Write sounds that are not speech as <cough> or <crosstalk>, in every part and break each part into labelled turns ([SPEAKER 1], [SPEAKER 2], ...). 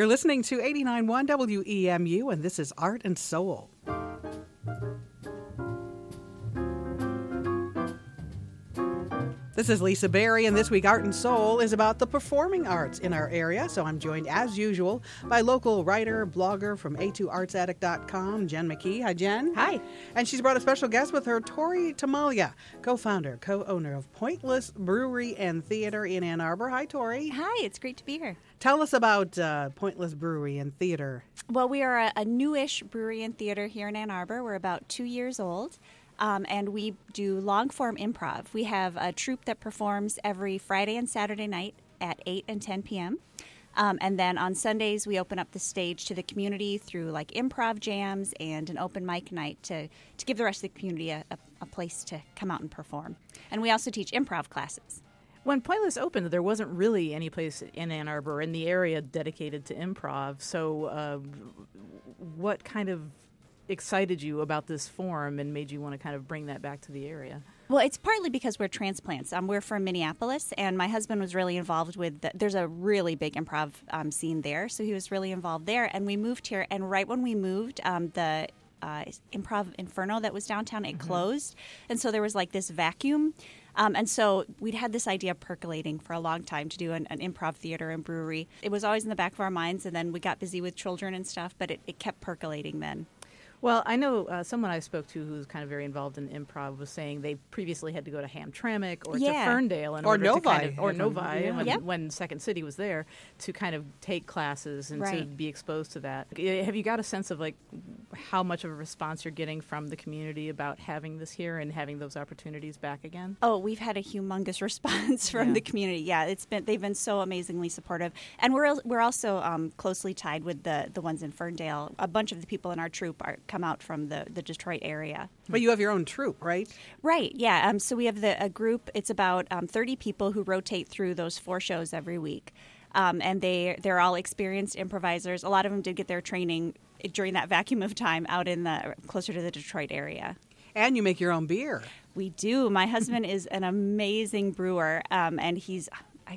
[SPEAKER 1] You're listening to 89.1 WEMU, and this is Art and Soul. This is Lisa Berry, and this week Art and Soul is about the performing arts in our area. So I'm joined, as usual, by local writer, blogger from a2artsaddict.com, Jen McKee. Hi, Jen.
[SPEAKER 2] Hi.
[SPEAKER 1] And she's brought a special guest with her, Tori Tomalia, co founder, co owner of Pointless Brewery and Theater in Ann Arbor. Hi, Tori.
[SPEAKER 2] Hi, it's great to be here.
[SPEAKER 1] Tell us about uh, Pointless Brewery and Theater.
[SPEAKER 2] Well, we are a, a newish brewery and theater here in Ann Arbor. We're about two years old. Um, and we do long form improv. We have a troupe that performs every Friday and Saturday night at 8 and 10 p.m. Um, and then on Sundays, we open up the stage to the community through like improv jams and an open mic night to, to give the rest of the community a, a, a place to come out and perform. And we also teach improv classes.
[SPEAKER 3] When Pointless opened, there wasn't really any place in Ann Arbor in the area dedicated to improv. So, uh, what kind of excited you about this form and made you want to kind of bring that back to the area?
[SPEAKER 2] Well, it's partly because we're transplants. Um, we're from Minneapolis, and my husband was really involved with. The, there's a really big improv um, scene there, so he was really involved there. And we moved here, and right when we moved, um, the uh, Improv Inferno that was downtown it mm-hmm. closed, and so there was like this vacuum. Um, and so we'd had this idea percolating for a long time to do an, an, improv theater and brewery. It was always in the back of our minds, and then we got busy with children and stuff, but it, it kept percolating then.
[SPEAKER 3] Well, I know uh, someone I spoke to who's kind of very involved in improv was saying they previously had to go to Hamtramck or
[SPEAKER 2] yeah.
[SPEAKER 3] to Ferndale in
[SPEAKER 1] or
[SPEAKER 3] order
[SPEAKER 1] Novi.
[SPEAKER 3] to kind of, or Novi
[SPEAKER 2] yeah.
[SPEAKER 3] when,
[SPEAKER 2] yep.
[SPEAKER 3] when, Second City was there to kind of take classes and
[SPEAKER 2] right.
[SPEAKER 3] to be exposed to that. Have you got a sense of like how much of a response you're getting from the community about having this here and having those opportunities back again?
[SPEAKER 2] Oh, we've had a humongous <laughs> response from yeah. the community. Yeah, it's been they've been so amazingly supportive, and we're we're also um, closely tied with the the ones in Ferndale. A bunch of the people in our troupe are come out from the the Detroit area.
[SPEAKER 1] But you have your own troupe, right?
[SPEAKER 2] Right. Yeah. Um, so we have the a group. It's about um, thirty people who rotate through those four shows every week. Um, and they they're all experienced improvisers. A lot of them did get their training during that vacuum of time out in the closer to the Detroit area.
[SPEAKER 1] And you make your own beer.
[SPEAKER 2] We do. My husband is an amazing brewer, um, and he's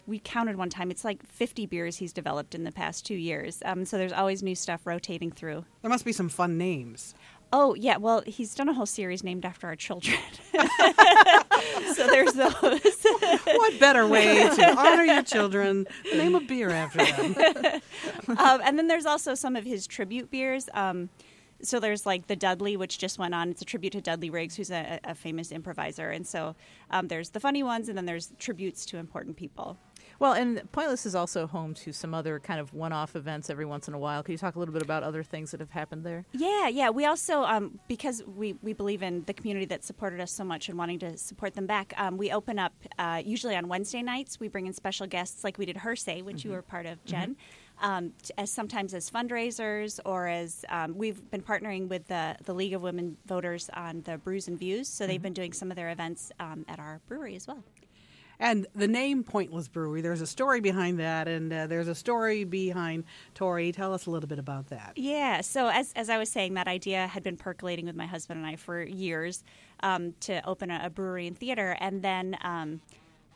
[SPEAKER 2] we counted one time. It's like 50 beers he's developed in the past two years. Um, so there's always new stuff rotating through.
[SPEAKER 1] There must be some fun names.
[SPEAKER 2] Oh yeah, well he's done a whole series named after our children. <laughs> so there's those.
[SPEAKER 1] what better way to <laughs> honor your children? Name a beer after them.
[SPEAKER 2] um, and then there's also some of his tribute beers. Um, so there's like the Dudley, which just went on. It's a tribute to Dudley Riggs, who's a, a famous improviser. And so um, there's the funny ones, and then there's tributes to important people.
[SPEAKER 3] Well, and Pointless is also home to some other kind of one-off events every once in a while. Can you talk a little bit about other things that have happened there?
[SPEAKER 2] Yeah, yeah. We also, um, because we, we believe in the community that supported us so much and wanting to support them back, um, we open up uh, usually on Wednesday nights. We bring in special guests like we did Hersey, which mm-hmm. you were part of, Jen. Mm-hmm. Um, as sometimes as fundraisers or as um, we've been partnering with the, the League of Women Voters on the Brews and Views, so they've mm-hmm. been doing some of their events um, at our brewery as well.
[SPEAKER 1] And the name Pointless Brewery, there's a story behind that, and uh, there's a story behind Tori. Tell us a little bit about that.
[SPEAKER 2] Yeah, so as, as I was saying, that idea had been percolating with my husband and I for years um, to open a, a, brewery and theater. And then um,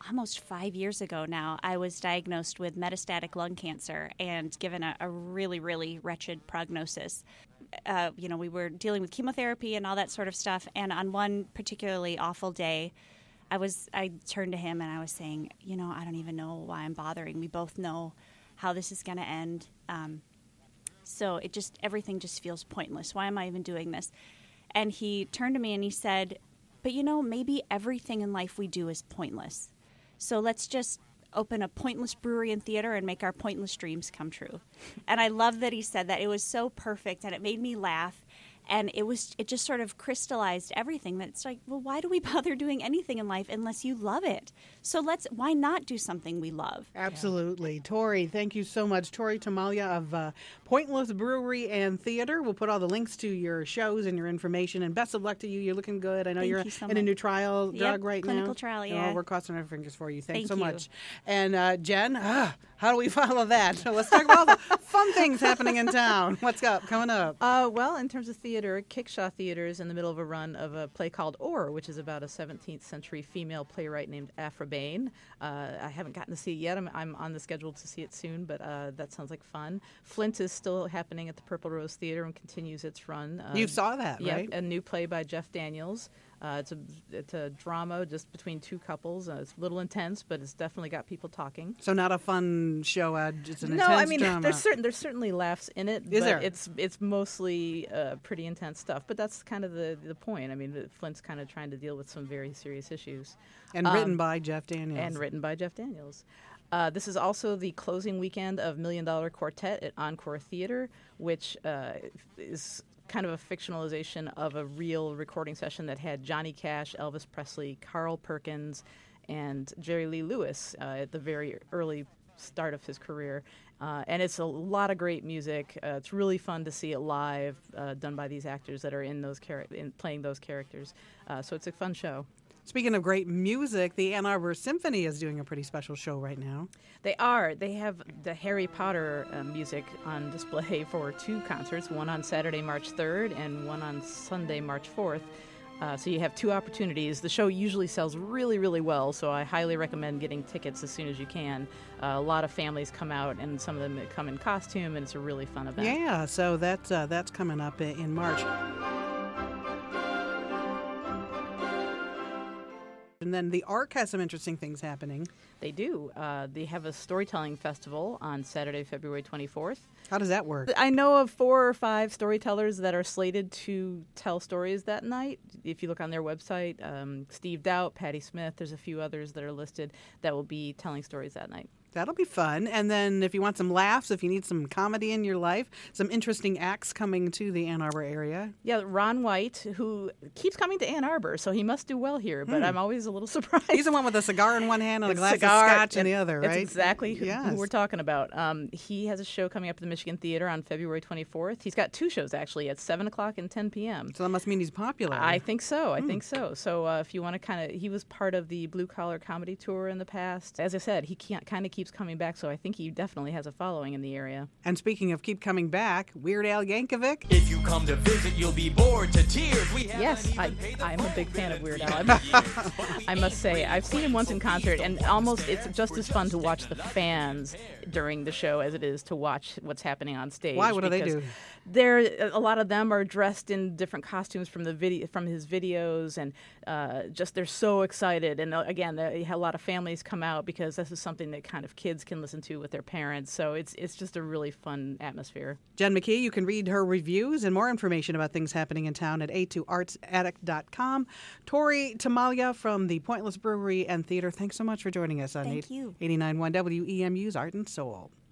[SPEAKER 2] almost five years ago now, I was diagnosed with metastatic lung cancer and given a, a really, really wretched prognosis. Uh, you know, we were dealing with chemotherapy and all that sort of stuff. And on one particularly awful day, I was I turned to him and I was saying, you know, I don't even know why I'm bothering. We both know how this is going to end. Um, so it just everything just feels pointless. Why am I even doing this? And he turned to me and he said, "But you know, maybe everything in life we do is pointless. So let's just open a pointless brewery and theater and make our pointless dreams come true." and I love that he said that. It was so perfect and it made me laugh and it was it just sort of crystallized everything that it's like well why do we <laughs> bother doing anything in life unless you love it? So let's why not do something we love?
[SPEAKER 1] Absolutely. Yeah. tori thank you so much. Tori tomalia of uh, pointless brewery and theater. We'll put all the links to your shows and your information and best of luck to you. You're looking good. I know
[SPEAKER 2] thank
[SPEAKER 1] you're
[SPEAKER 2] you so
[SPEAKER 1] in
[SPEAKER 2] much.
[SPEAKER 1] a new trial
[SPEAKER 2] yep,
[SPEAKER 1] drug right now.
[SPEAKER 2] clinical trial yeah.
[SPEAKER 1] oh, we're crossing our fingers for you. Thanks
[SPEAKER 2] thank
[SPEAKER 1] so
[SPEAKER 2] you.
[SPEAKER 1] much. And uh, jen ah, How do we <laughs> follow that? So let's talk about all the fun things happening in town. What's up coming up?
[SPEAKER 3] Uh, well, in terms of theater, Kickshaw Theater is in the middle of a run of a play called Or, which is about a 17th century female playwright named Aphra Behn. Uh, I haven't gotten to see it yet. I'm, I'm on the schedule to see it soon, but uh, that sounds like fun. Flint is still happening at the Purple Rose Theater and continues its run.
[SPEAKER 1] you saw that,
[SPEAKER 3] yeah,
[SPEAKER 1] right?
[SPEAKER 3] a new play by Jeff Daniels. Uh, it's a it's a drama just between two couples. Uh, it's a little intense, but it's definitely got people talking.
[SPEAKER 1] So not a fun show. Uh, it's an interesting.
[SPEAKER 3] no,
[SPEAKER 1] intense
[SPEAKER 3] I mean
[SPEAKER 1] drama.
[SPEAKER 3] there's certain there's certainly laughs in it,
[SPEAKER 1] Is
[SPEAKER 3] but
[SPEAKER 1] there?
[SPEAKER 3] it's it's mostly uh, pretty intense stuff. But that's kind of the the point. I mean, Flint's kind of trying to deal with some very serious issues,
[SPEAKER 1] and written
[SPEAKER 3] um,
[SPEAKER 1] by Jeff Daniels.
[SPEAKER 3] and written by Jeff Daniels. Uh, this is also the closing weekend of Million Dollar Quartet at Encore Theater, which uh, is kind of a fictionalization of a real recording session that had Johnny Cash, Elvis Presley, Carl Perkins, and Jerry Lee Lewis uh, at the very early start of his career. Uh, and it's a lot of great music. Uh, it's really fun to see it live, uh, done by these actors that are in those char- in playing those characters. Uh, so it's a fun show.
[SPEAKER 1] Speaking of great music, the Ann Arbor Symphony is doing a pretty special show right now.
[SPEAKER 3] They are. They have the Harry Potter uh, music on display <laughs> for two concerts one on Saturday, March 3rd, and one on Sunday, March 4th. Uh, so you have two opportunities. The show usually sells really, really well, so I highly recommend getting tickets as soon as you can. Uh, a lot of families come out, and some of them come in costume, and it's a really fun event.
[SPEAKER 1] Yeah, so that's uh, that's coming up in March. And then the Ark has some interesting things happening.
[SPEAKER 3] They do. Uh, they have a storytelling festival on Saturday, February 24th.
[SPEAKER 1] How does that work?
[SPEAKER 3] I know of four or five storytellers that are slated to tell stories that night. If you look on their website, um, Steve Doubt, Patty Smith, there's a few others that are listed that will be telling stories that night.
[SPEAKER 1] That'll be fun. And then if you want some laughs, if you need some comedy in your life, some interesting acts coming to the Ann Arbor area.
[SPEAKER 3] Yeah, Ron White, who keeps coming to Ann Arbor, so he must do well here, but I'm always a little <laughs> surprised.
[SPEAKER 1] He's the one with a cigar in one hand and a glass
[SPEAKER 3] cigar
[SPEAKER 1] of scotch in the other,
[SPEAKER 3] That's
[SPEAKER 1] right?
[SPEAKER 3] exactly who, who we're talking about. Um, he has a show coming up at the Michigan Theater on February 24th. He's got two shows actually at 7 o'clock and 10 p.m.
[SPEAKER 1] So that must mean he's popular.
[SPEAKER 3] I think so.
[SPEAKER 1] Hmm.
[SPEAKER 3] I think so. So uh, if you want to kind of, he was part of the blue collar comedy tour in the past. As I said, he can't kind of keeps coming back. So I think he definitely has a following in the area.
[SPEAKER 1] and speaking of keep coming back, Weird Al Yankovic.
[SPEAKER 4] If you come to visit, you'll be bored to tears. We
[SPEAKER 3] Yes, I, I'm a big fan of Weird. Al. <laughs> I must say, I've seen him once in concert, and almost it's just as fun to watch the fans during the show as it is to watch what's happening on stage.
[SPEAKER 1] Why? What do they do?
[SPEAKER 3] They're a lot of them are dressed in different costumes from the video from his videos, and uh, just they're so excited. And uh, again, they, a lot of families come out because this is something that kind of kids can listen to with their parents. So it's it's just a really fun atmosphere.
[SPEAKER 1] Jen McKee, you can read her reviews and more information about things happening in town at a2artsaddict.com. Tori Tomalia from the Pointless Brewery and Theater, thanks so much for joining us on
[SPEAKER 2] Thank you.
[SPEAKER 1] 89.1 WEMU's Art and Soul.